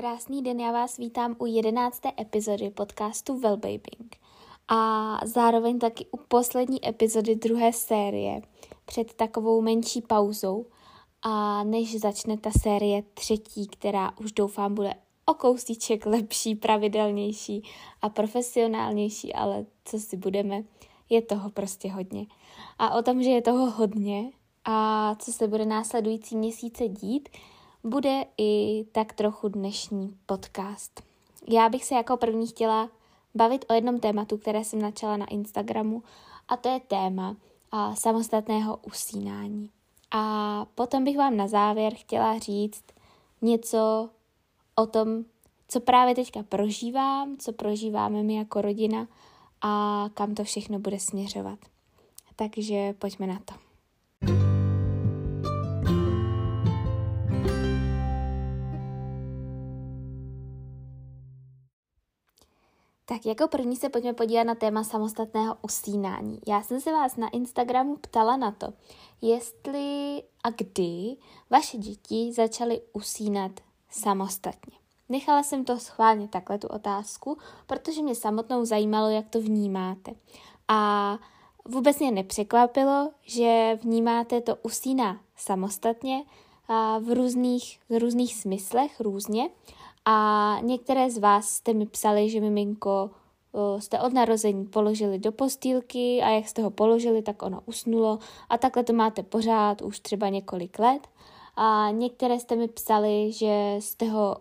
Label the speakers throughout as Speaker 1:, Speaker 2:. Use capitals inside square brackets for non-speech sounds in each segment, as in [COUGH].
Speaker 1: Krásný den, já vás vítám u jedenácté epizody podcastu Wellbabying a zároveň taky u poslední epizody druhé série před takovou menší pauzou a než začne ta série třetí, která už doufám bude o kousíček lepší, pravidelnější a profesionálnější, ale co si budeme, je toho prostě hodně. A o tom, že je toho hodně a co se bude následující měsíce dít, bude i tak trochu dnešní podcast. Já bych se jako první chtěla bavit o jednom tématu, které jsem načala na Instagramu, a to je téma a, samostatného usínání. A potom bych vám na závěr chtěla říct něco o tom, co právě teďka prožívám, co prožíváme my jako rodina a kam to všechno bude směřovat. Takže pojďme na to. Tak jako první se pojďme podívat na téma samostatného usínání. Já jsem se vás na Instagramu ptala na to, jestli a kdy vaše děti začaly usínat samostatně. Nechala jsem to schválně takhle tu otázku, protože mě samotnou zajímalo, jak to vnímáte. A vůbec mě nepřekvapilo, že vnímáte to usíná samostatně a v různých, v různých smyslech různě a některé z vás jste mi psali, že miminko jste od narození položili do postýlky a jak jste ho položili, tak ono usnulo a takhle to máte pořád už třeba několik let. A některé jste mi psali, že jste ho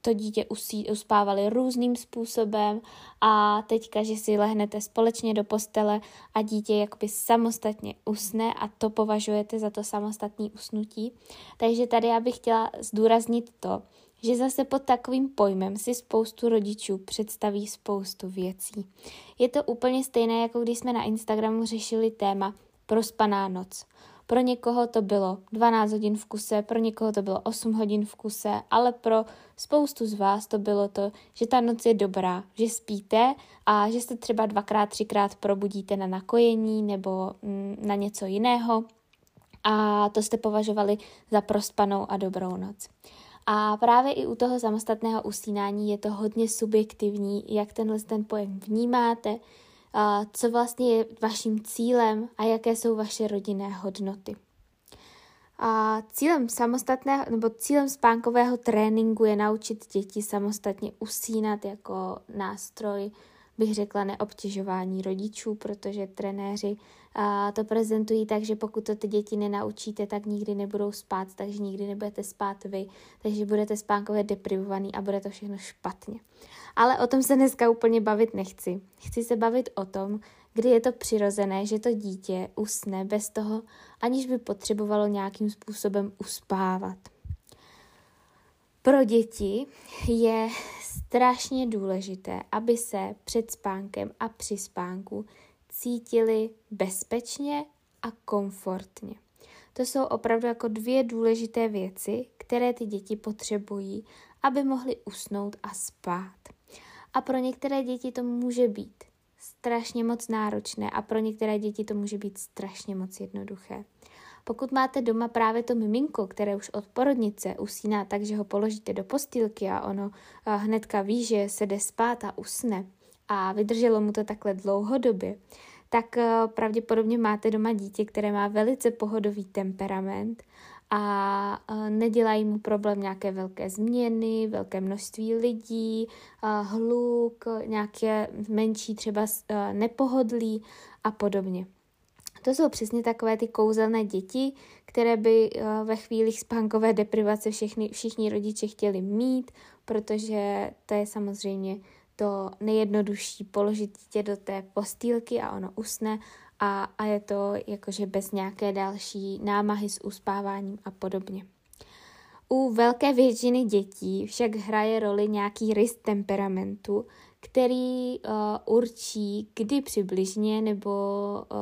Speaker 1: to dítě usí, uspávali různým způsobem a teďka, že si lehnete společně do postele a dítě jakoby samostatně usne a to považujete za to samostatné usnutí. Takže tady já bych chtěla zdůraznit to, že zase pod takovým pojmem si spoustu rodičů představí spoustu věcí. Je to úplně stejné, jako když jsme na Instagramu řešili téma prospaná noc. Pro někoho to bylo 12 hodin v kuse, pro někoho to bylo 8 hodin v kuse, ale pro spoustu z vás to bylo to, že ta noc je dobrá, že spíte a že se třeba dvakrát, třikrát probudíte na nakojení nebo mm, na něco jiného a to jste považovali za prospanou a dobrou noc. A právě i u toho samostatného usínání je to hodně subjektivní, jak tenhle ten pojem vnímáte, co vlastně je vaším cílem a jaké jsou vaše rodinné hodnoty. A cílem samostatného nebo cílem spánkového tréninku je naučit děti samostatně usínat jako nástroj bych řekla, neobtěžování rodičů, protože trenéři a, to prezentují tak, že pokud to ty děti nenaučíte, tak nikdy nebudou spát, takže nikdy nebudete spát vy, takže budete spánkově deprivovaný a bude to všechno špatně. Ale o tom se dneska úplně bavit nechci. Chci se bavit o tom, kdy je to přirozené, že to dítě usne bez toho, aniž by potřebovalo nějakým způsobem uspávat. Pro děti je strašně důležité, aby se před spánkem a při spánku cítili bezpečně a komfortně. To jsou opravdu jako dvě důležité věci, které ty děti potřebují, aby mohly usnout a spát. A pro některé děti to může být strašně moc náročné a pro některé děti to může být strašně moc jednoduché. Pokud máte doma právě to miminko, které už od porodnice usíná tak, že ho položíte do postýlky a ono hnedka ví, že se jde spát a usne a vydrželo mu to takhle dlouhodobě, tak eh, pravděpodobně máte doma dítě, které má velice pohodový temperament a eh, nedělají mu problém nějaké velké změny, velké množství lidí, hluk, nějaké menší třeba nepohodlí a podobně. To jsou přesně takové ty kouzelné děti, které by eh, ve chvílích spánkové deprivace všechny, všichni rodiče chtěli mít, protože to je samozřejmě to nejjednodušší položit dítě do té postýlky a ono usne a, a je to jakože bez nějaké další námahy s uspáváním a podobně. U velké většiny dětí však hraje roli nějaký rys temperamentu, který uh, určí, kdy přibližně nebo uh,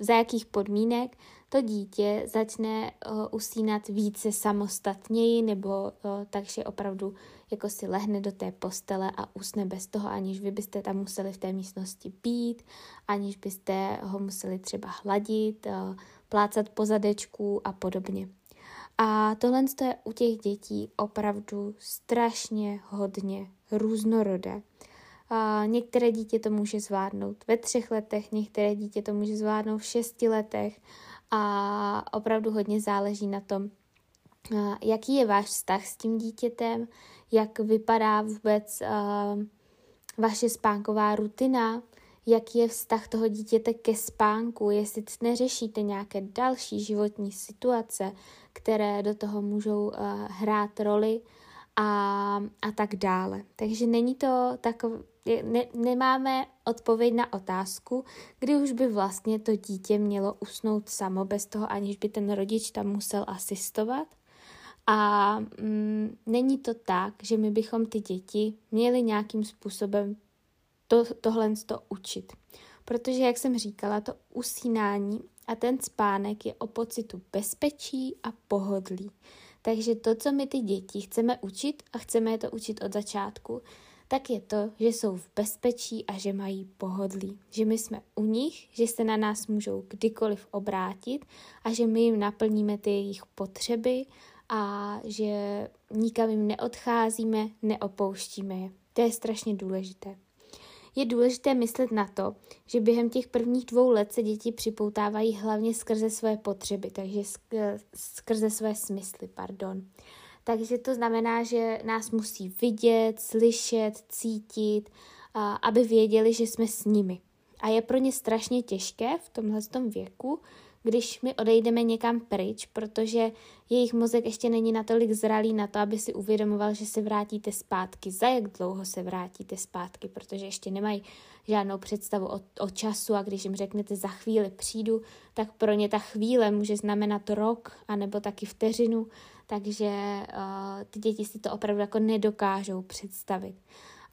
Speaker 1: za jakých podmínek to dítě začne uh, usínat více samostatněji nebo uh, takže opravdu jako si lehne do té postele a usne bez toho, aniž vy byste tam museli v té místnosti být, aniž byste ho museli třeba hladit, uh, plácat po zadečku a podobně. A tohle je u těch dětí opravdu strašně hodně různorodé. A některé dítě to může zvládnout ve třech letech, některé dítě to může zvládnout v šesti letech a opravdu hodně záleží na tom, jaký je váš vztah s tím dítětem, jak vypadá vůbec vaše spánková rutina, jaký je vztah toho dítěte ke spánku, jestli neřešíte nějaké další životní situace, které do toho můžou uh, hrát roli a, a tak dále. Takže není to takové, ne, nemáme odpověď na otázku, kdy už by vlastně to dítě mělo usnout samo bez toho, aniž by ten rodič tam musel asistovat. A mm, není to tak, že my bychom ty děti měli nějakým způsobem to, tohle to učit. Protože, jak jsem říkala, to usínání a ten spánek je o pocitu bezpečí a pohodlí. Takže to, co my ty děti chceme učit a chceme je to učit od začátku, tak je to, že jsou v bezpečí a že mají pohodlí. Že my jsme u nich, že se na nás můžou kdykoliv obrátit a že my jim naplníme ty jejich potřeby a že nikam jim neodcházíme, neopouštíme je. To je strašně důležité. Je důležité myslet na to, že během těch prvních dvou let se děti připoutávají hlavně skrze své potřeby, takže skrze své smysly, pardon. Takže to znamená, že nás musí vidět, slyšet, cítit, aby věděli, že jsme s nimi. A je pro ně strašně těžké v tomhle věku když my odejdeme někam pryč, protože jejich mozek ještě není natolik zralý na to, aby si uvědomoval, že se vrátíte zpátky. Za jak dlouho se vrátíte zpátky, protože ještě nemají žádnou představu o, o času a když jim řeknete za chvíli přijdu, tak pro ně ta chvíle může znamenat rok anebo taky vteřinu, takže uh, ty děti si to opravdu jako nedokážou představit.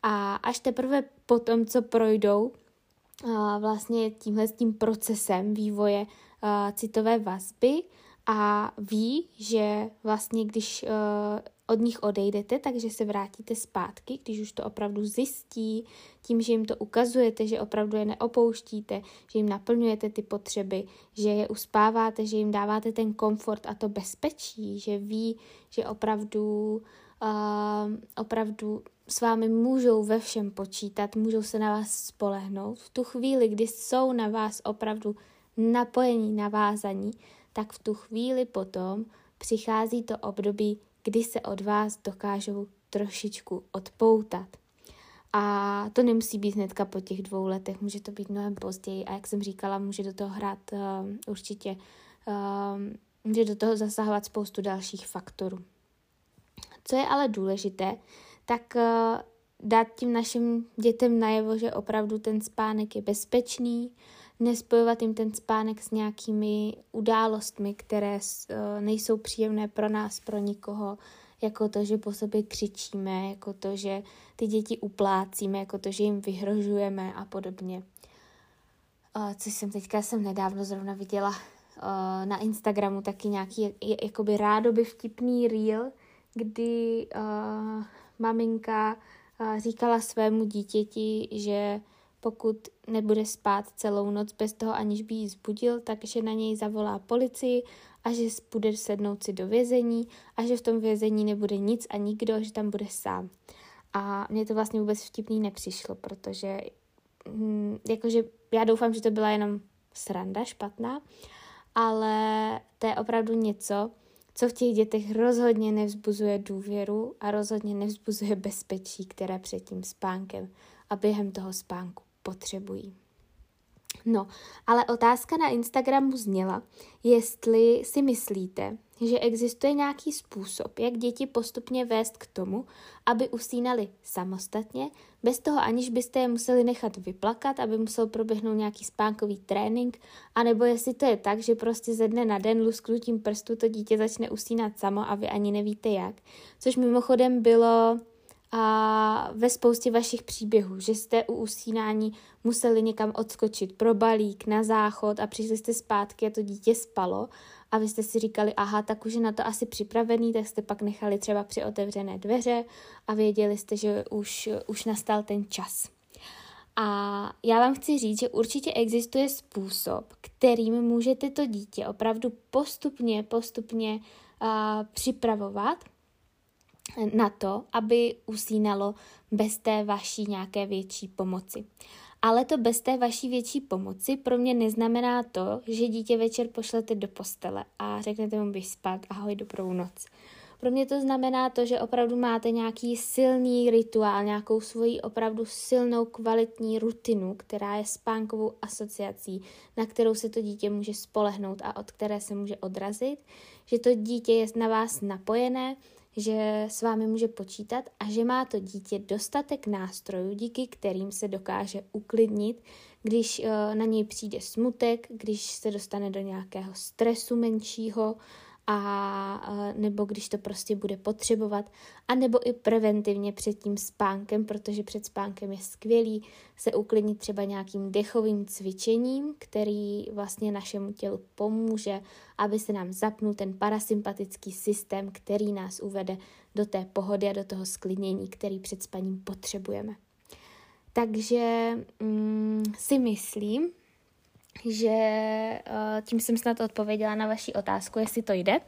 Speaker 1: A až teprve po tom, co projdou uh, vlastně tímhle tím procesem vývoje uh, citové vazby a ví, že vlastně když uh, od nich odejdete, takže se vrátíte zpátky, když už to opravdu zjistí, tím, že jim to ukazujete, že opravdu je neopouštíte, že jim naplňujete ty potřeby, že je uspáváte, že jim dáváte ten komfort a to bezpečí, že ví, že opravdu, uh, opravdu s vámi můžou ve všem počítat, můžou se na vás spolehnout. V tu chvíli, kdy jsou na vás opravdu napojení, navázaní, tak v tu chvíli potom přichází to období, kdy se od vás dokážou trošičku odpoutat. A to nemusí být hnedka po těch dvou letech, může to být mnohem později a jak jsem říkala, může do toho hrát uh, určitě, uh, může do toho zasahovat spoustu dalších faktorů. Co je ale důležité, tak uh, dát tím našim dětem najevo, že opravdu ten spánek je bezpečný, nespojovat jim ten spánek s nějakými událostmi, které eh, nejsou příjemné pro nás, pro nikoho, jako to, že po sobě křičíme, jako to, že ty děti uplácíme, jako to, že jim vyhrožujeme a podobně. Což jsem teďka jsem nedávno zrovna viděla eh, na Instagramu taky nějaký jakoby rádoby vtipný reel, kdy uh, maminka uh, říkala svému dítěti, že pokud nebude spát celou noc bez toho, aniž by ji zbudil, takže na něj zavolá policii a že bude sednout si do vězení a že v tom vězení nebude nic a nikdo, že tam bude sám. A mně to vlastně vůbec vtipný nepřišlo, protože hm, jakože já doufám, že to byla jenom sranda špatná, ale to je opravdu něco, co v těch dětech rozhodně nevzbuzuje důvěru a rozhodně nevzbuzuje bezpečí, které před tím spánkem a během toho spánku potřebují. No, ale otázka na Instagramu zněla, jestli si myslíte, že existuje nějaký způsob, jak děti postupně vést k tomu, aby usínali samostatně, bez toho aniž byste je museli nechat vyplakat, aby musel proběhnout nějaký spánkový trénink, anebo jestli to je tak, že prostě ze dne na den lusknutím prstu to dítě začne usínat samo a vy ani nevíte jak. Což mimochodem bylo a ve spoustě vašich příběhů, že jste u usínání museli někam odskočit pro balík, na záchod a přišli jste zpátky a to dítě spalo a vy jste si říkali, aha, tak už je na to asi připravený, tak jste pak nechali třeba při otevřené dveře a věděli jste, že už, už nastal ten čas. A já vám chci říct, že určitě existuje způsob, kterým můžete to dítě opravdu postupně, postupně připravovat na to, aby usínalo bez té vaší nějaké větší pomoci. Ale to bez té vaší větší pomoci pro mě neznamená to, že dítě večer pošlete do postele a řeknete mu běž spát, ahoj, dobrou noc. Pro mě to znamená to, že opravdu máte nějaký silný rituál, nějakou svoji opravdu silnou kvalitní rutinu, která je spánkovou asociací, na kterou se to dítě může spolehnout a od které se může odrazit, že to dítě je na vás napojené, že s vámi může počítat a že má to dítě dostatek nástrojů, díky kterým se dokáže uklidnit, když eh, na něj přijde smutek, když se dostane do nějakého stresu menšího, a nebo když to prostě bude potřebovat, a nebo i preventivně před tím spánkem, protože před spánkem je skvělý se uklidnit třeba nějakým dechovým cvičením, který vlastně našemu tělu pomůže, aby se nám zapnul ten parasympatický systém, který nás uvede do té pohody a do toho sklidnění, který před spaním potřebujeme. Takže mm, si myslím, že uh, tím jsem snad odpověděla na vaši otázku, jestli to jde,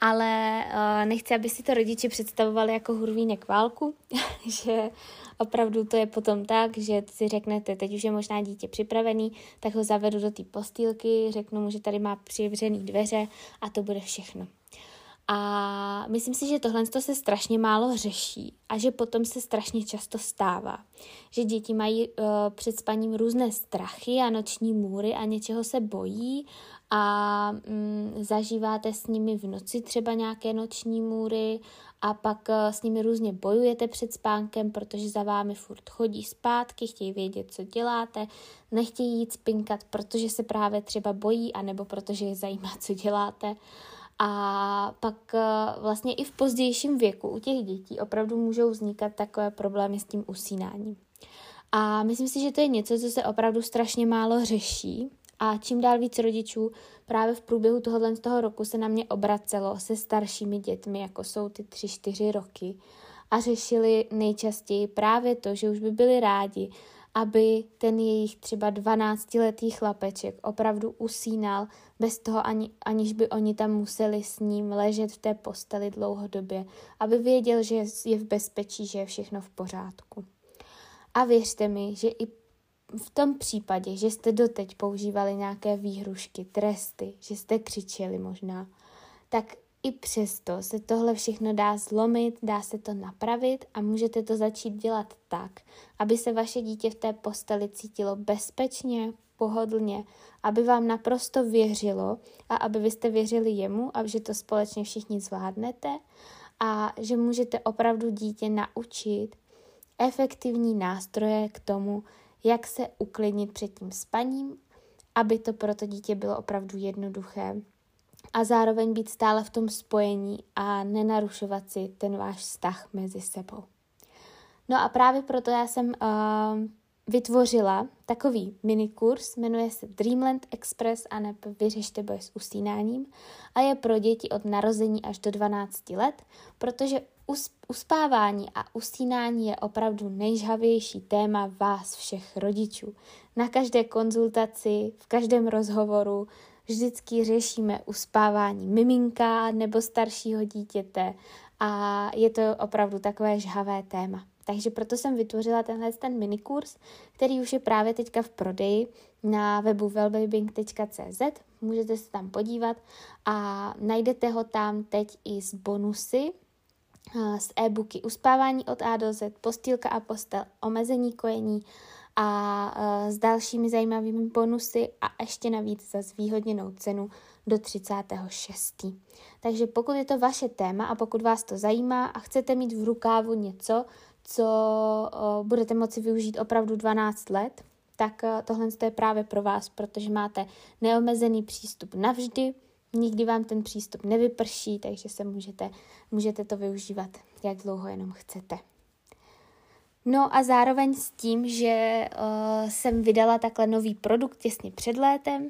Speaker 1: ale uh, nechci, aby si to rodiče představovali jako hurvínek válku, [LAUGHS] že opravdu to je potom tak, že si řeknete, teď už je možná dítě připravený, tak ho zavedu do té postýlky, řeknu mu, že tady má přivřený dveře a to bude všechno. A myslím si, že tohle se strašně málo řeší a že potom se strašně často stává. Že děti mají uh, před spaním různé strachy a noční můry a něčeho se bojí a mm, zažíváte s nimi v noci třeba nějaké noční můry a pak uh, s nimi různě bojujete před spánkem, protože za vámi furt chodí zpátky, chtějí vědět, co děláte, nechtějí jít spinkat, protože se právě třeba bojí, anebo protože je zajímá, co děláte. A pak eh, vlastně i v pozdějším věku u těch dětí opravdu můžou vznikat takové problémy s tím usínáním. A myslím si, že to je něco, co se opravdu strašně málo řeší. A čím dál víc rodičů právě v průběhu tohohle z toho roku se na mě obracelo se staršími dětmi, jako jsou ty tři, čtyři roky, a řešili nejčastěji právě to, že už by byli rádi, aby ten jejich třeba 12-letý chlapeček opravdu usínal bez toho, ani, aniž by oni tam museli s ním ležet v té posteli dlouhodobě, aby věděl, že je v bezpečí, že je všechno v pořádku. A věřte mi, že i v tom případě, že jste doteď používali nějaké výhrušky, tresty, že jste křičeli možná, tak i přesto se tohle všechno dá zlomit, dá se to napravit a můžete to začít dělat tak, aby se vaše dítě v té posteli cítilo bezpečně, pohodlně, aby vám naprosto věřilo a aby vy jste věřili jemu a že to společně všichni zvládnete a že můžete opravdu dítě naučit efektivní nástroje k tomu, jak se uklidnit před tím spaním, aby to pro to dítě bylo opravdu jednoduché a zároveň být stále v tom spojení a nenarušovat si ten váš vztah mezi sebou. No a právě proto já jsem uh, vytvořila takový minikurs, jmenuje se Dreamland Express a neb Vyřešte boj s usínáním a je pro děti od narození až do 12 let, protože uspávání a usínání je opravdu nejžhavější téma vás všech rodičů. Na každé konzultaci, v každém rozhovoru vždycky řešíme uspávání miminka nebo staršího dítěte a je to opravdu takové žhavé téma. Takže proto jsem vytvořila tenhle ten minikurs, který už je právě teďka v prodeji na webu wellbabing.cz. Můžete se tam podívat a najdete ho tam teď i s bonusy, z e-booky Uspávání od A do Z, Postýlka a postel, Omezení kojení a s dalšími zajímavými bonusy a ještě navíc za zvýhodněnou cenu do 36. Takže pokud je to vaše téma a pokud vás to zajímá a chcete mít v rukávu něco, co budete moci využít opravdu 12 let, tak tohle je právě pro vás, protože máte neomezený přístup navždy, nikdy vám ten přístup nevyprší, takže se můžete, můžete to využívat, jak dlouho jenom chcete. No a zároveň s tím, že uh, jsem vydala takhle nový produkt těsně před létem,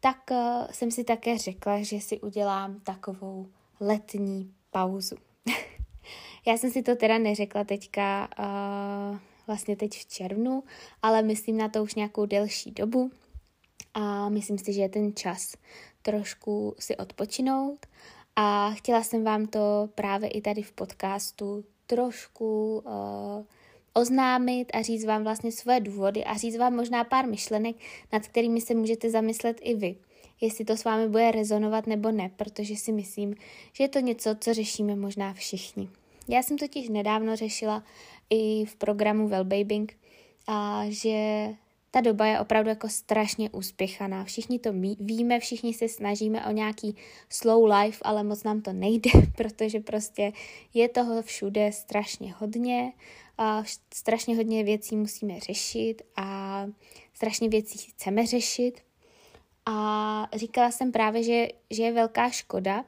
Speaker 1: tak uh, jsem si také řekla, že si udělám takovou letní pauzu. [LAUGHS] Já jsem si to teda neřekla teďka, uh, vlastně teď v červnu, ale myslím na to už nějakou delší dobu a myslím si, že je ten čas trošku si odpočinout A chtěla jsem vám to právě i tady v podcastu trošku uh, oznámit a říct vám vlastně svoje důvody a říct vám možná pár myšlenek, nad kterými se můžete zamyslet i vy. Jestli to s vámi bude rezonovat nebo ne, protože si myslím, že je to něco, co řešíme možná všichni. Já jsem totiž nedávno řešila i v programu Wellbabing, a že ta doba je opravdu jako strašně úspěchaná. Všichni to víme, všichni se snažíme o nějaký slow life, ale moc nám to nejde, [LAUGHS] protože prostě je toho všude strašně hodně a strašně hodně věcí musíme řešit a strašně věcí chceme řešit. A říkala jsem právě, že, že je velká škoda,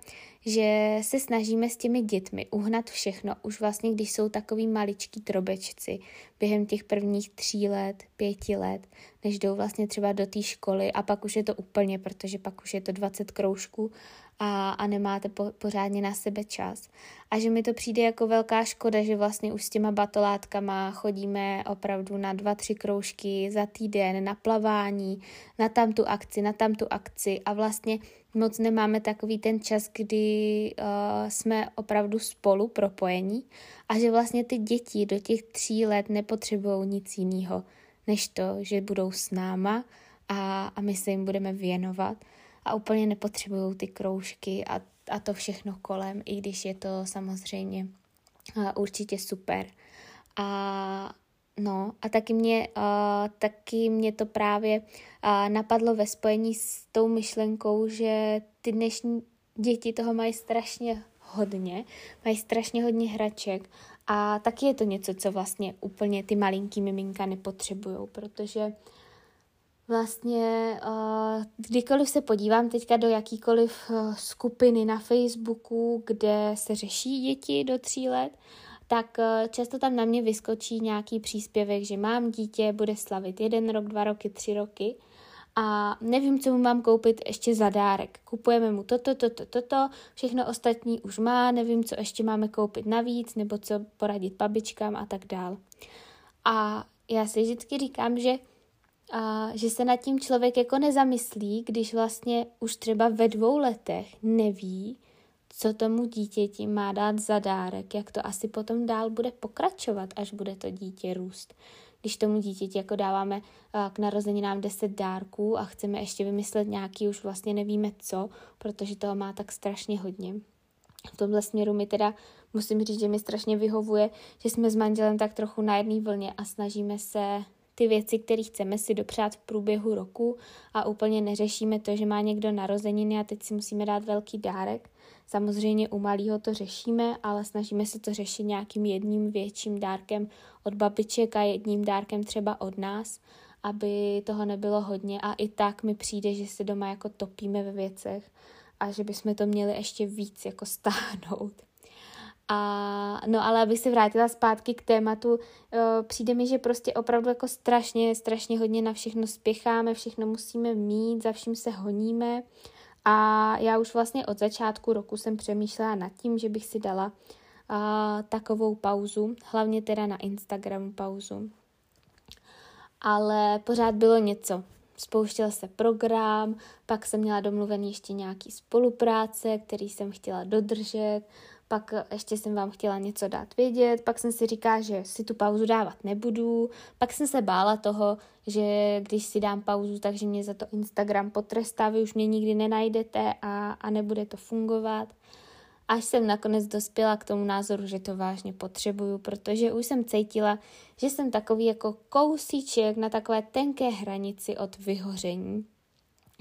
Speaker 1: že se snažíme s těmi dětmi uhnat všechno, už vlastně, když jsou takový maličký trobečci během těch prvních tří let, pěti let, než jdou vlastně třeba do té školy a pak už je to úplně, protože pak už je to 20 kroužků a, a nemáte po, pořádně na sebe čas. A že mi to přijde jako velká škoda, že vlastně už s těma batolátkama chodíme opravdu na dva, tři kroužky za týden, na plavání, na tamtu akci, na tamtu akci a vlastně moc nemáme takový ten čas, kdy uh, jsme opravdu spolu propojení a že vlastně ty děti do těch tří let nepotřebují nic jiného, než to, že budou s náma a, a my se jim budeme věnovat a úplně nepotřebují ty kroužky a, a to všechno kolem, i když je to samozřejmě určitě super. A No a taky mě, uh, taky mě to právě uh, napadlo ve spojení s tou myšlenkou, že ty dnešní děti toho mají strašně hodně, mají strašně hodně hraček a taky je to něco, co vlastně úplně ty malinký miminka nepotřebují, protože vlastně uh, kdykoliv se podívám teďka do jakýkoliv uh, skupiny na Facebooku, kde se řeší děti do tří let, tak uh, často tam na mě vyskočí nějaký příspěvek, že mám dítě, bude slavit jeden rok, dva roky, tři roky a nevím, co mu mám koupit ještě za dárek. Kupujeme mu toto, toto, toto, všechno ostatní už má, nevím, co ještě máme koupit navíc, nebo co poradit babičkám a tak dál. A já si vždycky říkám, že a že se nad tím člověk jako nezamyslí, když vlastně už třeba ve dvou letech neví, co tomu dítěti má dát za dárek, jak to asi potom dál bude pokračovat, až bude to dítě růst. Když tomu dítěti jako dáváme k narozeninám 10 dárků a chceme ještě vymyslet nějaký, už vlastně nevíme co, protože toho má tak strašně hodně. V tomhle směru mi teda musím říct, že mi strašně vyhovuje, že jsme s manželem tak trochu na jedné vlně a snažíme se ty věci, které chceme si dopřát v průběhu roku a úplně neřešíme to, že má někdo narozeniny a teď si musíme dát velký dárek. Samozřejmě u malého to řešíme, ale snažíme se to řešit nějakým jedním větším dárkem od babiček a jedním dárkem třeba od nás, aby toho nebylo hodně a i tak mi přijde, že se doma jako topíme ve věcech a že bychom to měli ještě víc jako stáhnout. A no ale abych se vrátila zpátky k tématu, eh, přijde mi, že prostě opravdu jako strašně, strašně hodně na všechno spěcháme, všechno musíme mít, za vším se honíme a já už vlastně od začátku roku jsem přemýšlela nad tím, že bych si dala uh, takovou pauzu, hlavně teda na Instagramu pauzu. Ale pořád bylo něco. Spouštěl se program, pak jsem měla domluvený ještě nějaký spolupráce, který jsem chtěla dodržet, pak ještě jsem vám chtěla něco dát vědět, pak jsem si říkala, že si tu pauzu dávat nebudu, pak jsem se bála toho, že když si dám pauzu, takže mě za to Instagram potrestá, vy už mě nikdy nenajdete a, a nebude to fungovat. Až jsem nakonec dospěla k tomu názoru, že to vážně potřebuju, protože už jsem cítila, že jsem takový jako kousíček na takové tenké hranici od vyhoření,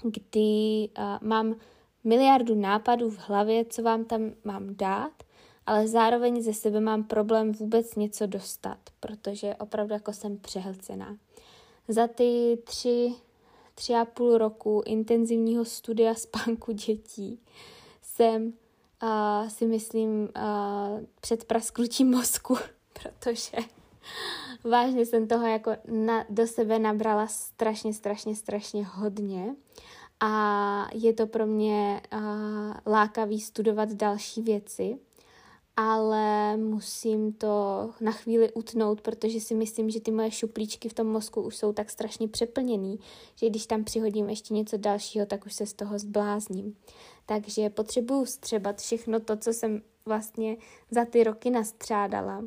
Speaker 1: kdy uh, mám miliardu nápadů v hlavě, co vám tam mám dát, ale zároveň ze sebe mám problém vůbec něco dostat, protože opravdu jako jsem přehlcená. Za ty tři, tři a půl roku intenzivního studia spánku dětí jsem uh, si myslím uh, před prasknutím mozku, [LAUGHS] protože vážně jsem toho jako na, do sebe nabrala strašně, strašně, strašně hodně a je to pro mě uh, lákavý studovat další věci ale musím to na chvíli utnout, protože si myslím, že ty moje šuplíčky v tom mozku už jsou tak strašně přeplněný, že když tam přihodím ještě něco dalšího, tak už se z toho zblázním. Takže potřebuju střebat všechno to, co jsem vlastně za ty roky nastřádala.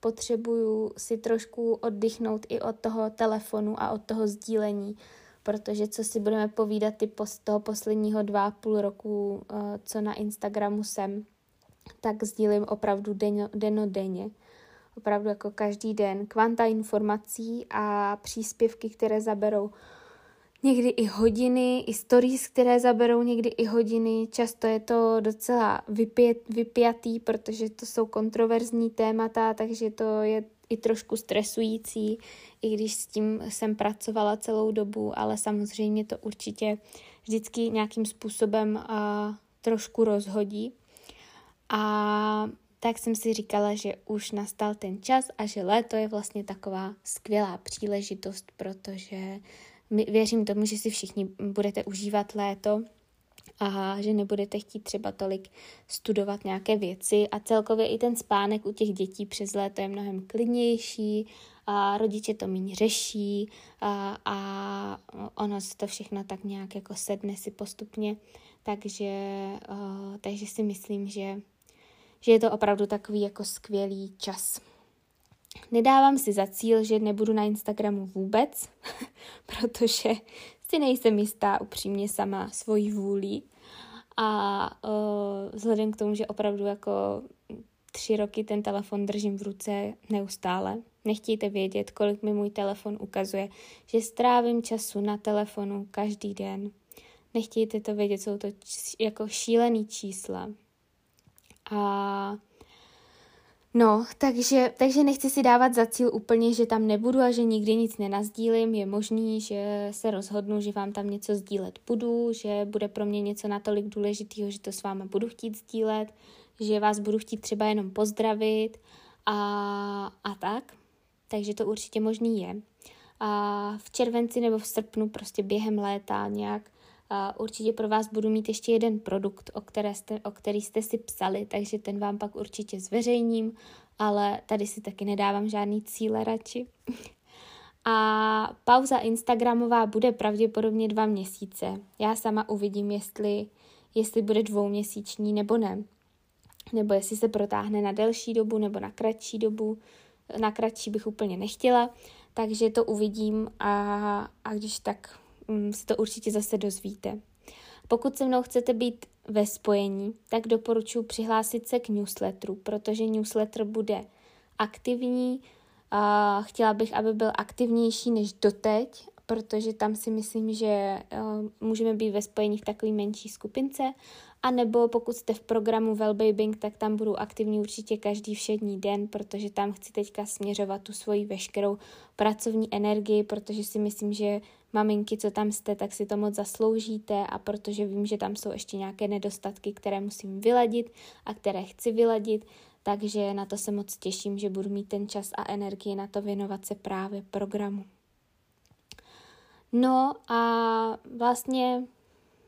Speaker 1: Potřebuju si trošku oddychnout i od toho telefonu a od toho sdílení, protože co si budeme povídat ty z toho posledního dva půl roku, eh, co na Instagramu jsem, tak sdílím opravdu deno, denně. Opravdu jako každý den kvanta informací a příspěvky, které zaberou někdy i hodiny, i stories, které zaberou někdy i hodiny. Často je to docela vypět, vypjatý, protože to jsou kontroverzní témata, takže to je i trošku stresující, i když s tím jsem pracovala celou dobu, ale samozřejmě to určitě vždycky nějakým způsobem uh, trošku rozhodí. A tak jsem si říkala, že už nastal ten čas a že léto je vlastně taková skvělá příležitost, protože věřím tomu, že si všichni budete užívat léto a že nebudete chtít třeba tolik studovat nějaké věci a celkově i ten spánek u těch dětí přes léto je mnohem klidnější a rodiče to méně řeší a, a ono se to všechno tak nějak jako sedne si postupně, takže, uh, takže si myslím, že, že je to opravdu takový jako skvělý čas. Nedávám si za cíl, že nebudu na Instagramu vůbec, [LAUGHS] protože si nejsem jistá upřímně sama svojí vůlí. A uh, vzhledem k tomu, že opravdu jako tři roky ten telefon držím v ruce neustále, nechtějte vědět, kolik mi můj telefon ukazuje, že strávím času na telefonu každý den. Nechtějte to vědět, jsou to jako šílený čísla. A No, takže, takže nechci si dávat za cíl úplně, že tam nebudu a že nikdy nic nenazdílím. Je možný, že se rozhodnu, že vám tam něco sdílet budu, že bude pro mě něco natolik důležitého, že to s váma budu chtít sdílet, že vás budu chtít třeba jenom pozdravit a, a tak. Takže to určitě možný je. A v červenci nebo v srpnu, prostě během léta nějak určitě pro vás budu mít ještě jeden produkt, o, které jste, o který jste si psali, takže ten vám pak určitě zveřejním, ale tady si taky nedávám žádný cíle radši. [LAUGHS] A pauza Instagramová bude pravděpodobně dva měsíce. Já sama uvidím, jestli, jestli bude dvouměsíční nebo ne. Nebo jestli se protáhne na delší dobu nebo na kratší dobu. Na kratší bych úplně nechtěla, takže to uvidím a, a když tak Mm, si to určitě zase dozvíte. Pokud se mnou chcete být ve spojení, tak doporučuji přihlásit se k newsletteru, protože newsletter bude aktivní. Chtěla bych, aby byl aktivnější než doteď, protože tam si myslím, že uh, můžeme být ve spojení v takové menší skupince. A nebo pokud jste v programu Wellbabying, tak tam budu aktivní určitě každý všední den, protože tam chci teďka směřovat tu svoji veškerou pracovní energii, protože si myslím, že maminky, co tam jste, tak si to moc zasloužíte a protože vím, že tam jsou ještě nějaké nedostatky, které musím vyladit a které chci vyladit, takže na to se moc těším, že budu mít ten čas a energii na to věnovat se právě programu. No a vlastně,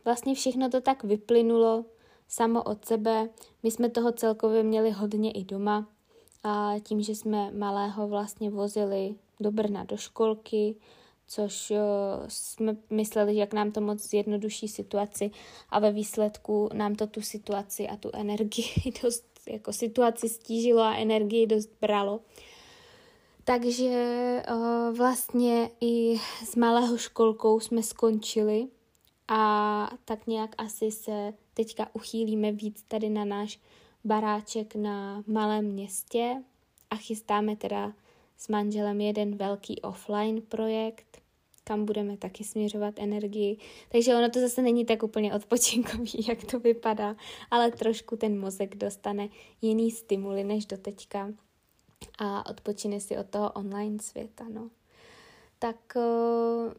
Speaker 1: vlastně všechno to tak vyplynulo samo od sebe. My jsme toho celkově měli hodně i doma a tím, že jsme malého vlastně vozili do Brna do školky, což jsme mysleli, jak nám to moc zjednoduší situaci a ve výsledku nám to tu situaci a tu energii [LAUGHS] dost, jako situaci stížilo a energii dost bralo. Takže uh, vlastně i s malého školkou jsme skončili a tak nějak asi se teďka uchýlíme víc tady na náš baráček na malém městě a chystáme teda s manželem jeden velký offline projekt, kam budeme taky směřovat energii. Takže ono to zase není tak úplně odpočinkový, [LAUGHS] jak to vypadá, ale trošku ten mozek dostane jiný stimuly než do teďka a odpočine si od toho online světa. No. Tak uh,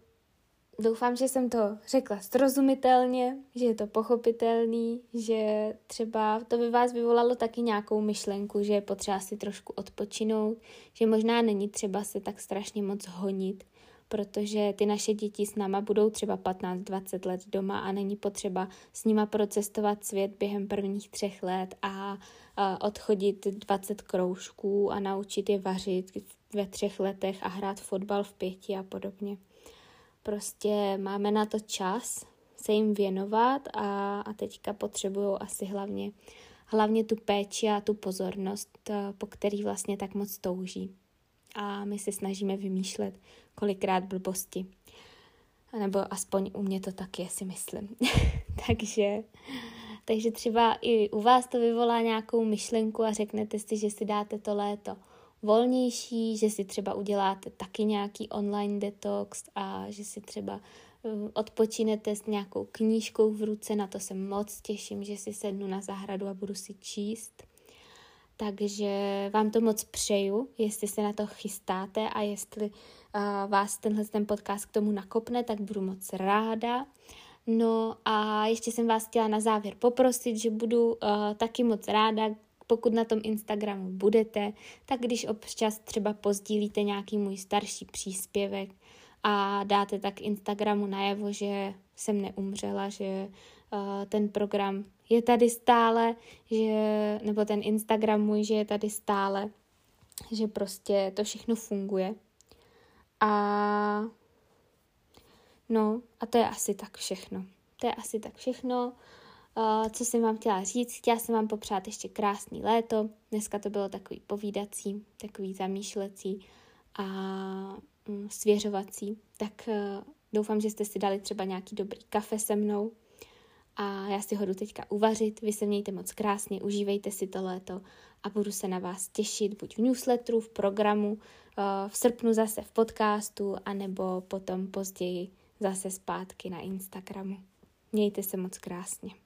Speaker 1: doufám, že jsem to řekla srozumitelně, že je to pochopitelný, že třeba to by vás vyvolalo taky nějakou myšlenku, že je potřeba si trošku odpočinout, že možná není třeba se tak strašně moc honit, protože ty naše děti s náma budou třeba 15-20 let doma a není potřeba s nima procestovat svět během prvních třech let a, a odchodit 20 kroužků a naučit je vařit ve třech letech a hrát fotbal v pěti a podobně. Prostě máme na to čas se jim věnovat a, a teďka potřebují asi hlavně, hlavně tu péči a tu pozornost, eh, po který vlastně tak moc touží. A my se snažíme vymýšlet kolikrát blbosti. Nebo aspoň u mě to tak je, si myslím. [LAUGHS] takže, takže třeba i u vás to vyvolá nějakou myšlenku a řeknete si, že si dáte to léto volnější, že si třeba uděláte taky nějaký online detox a že si třeba eh, odpočinete s nějakou knížkou v ruce, na to se moc těším, že si sednu na zahradu a budu si číst. Takže vám to moc přeju, jestli se na to chystáte a jestli uh, vás tenhle ten podcast k tomu nakopne, tak budu moc ráda. No a ještě jsem vás chtěla na závěr poprosit, že budu uh, taky moc ráda, pokud na tom Instagramu budete, tak když občas třeba pozdílíte nějaký můj starší příspěvek a dáte tak Instagramu najevo, že jsem neumřela, že uh, ten program je tady stále, že, nebo ten Instagram můj, že je tady stále, že prostě to všechno funguje. A no, a to je asi tak všechno. To je asi tak všechno, uh, co jsem vám chtěla říct. Chtěla jsem vám popřát ještě krásný léto. Dneska to bylo takový povídací, takový zamýšlecí a um, svěřovací. Tak uh, doufám, že jste si dali třeba nějaký dobrý kafe se mnou a já si ho jdu teďka uvařit. Vy se mějte moc krásně, užívejte si to léto a budu se na vás těšit buď v newsletteru, v programu, eh, v srpnu zase v podcastu, anebo potom později zase zpátky na Instagramu. Mějte se moc krásně.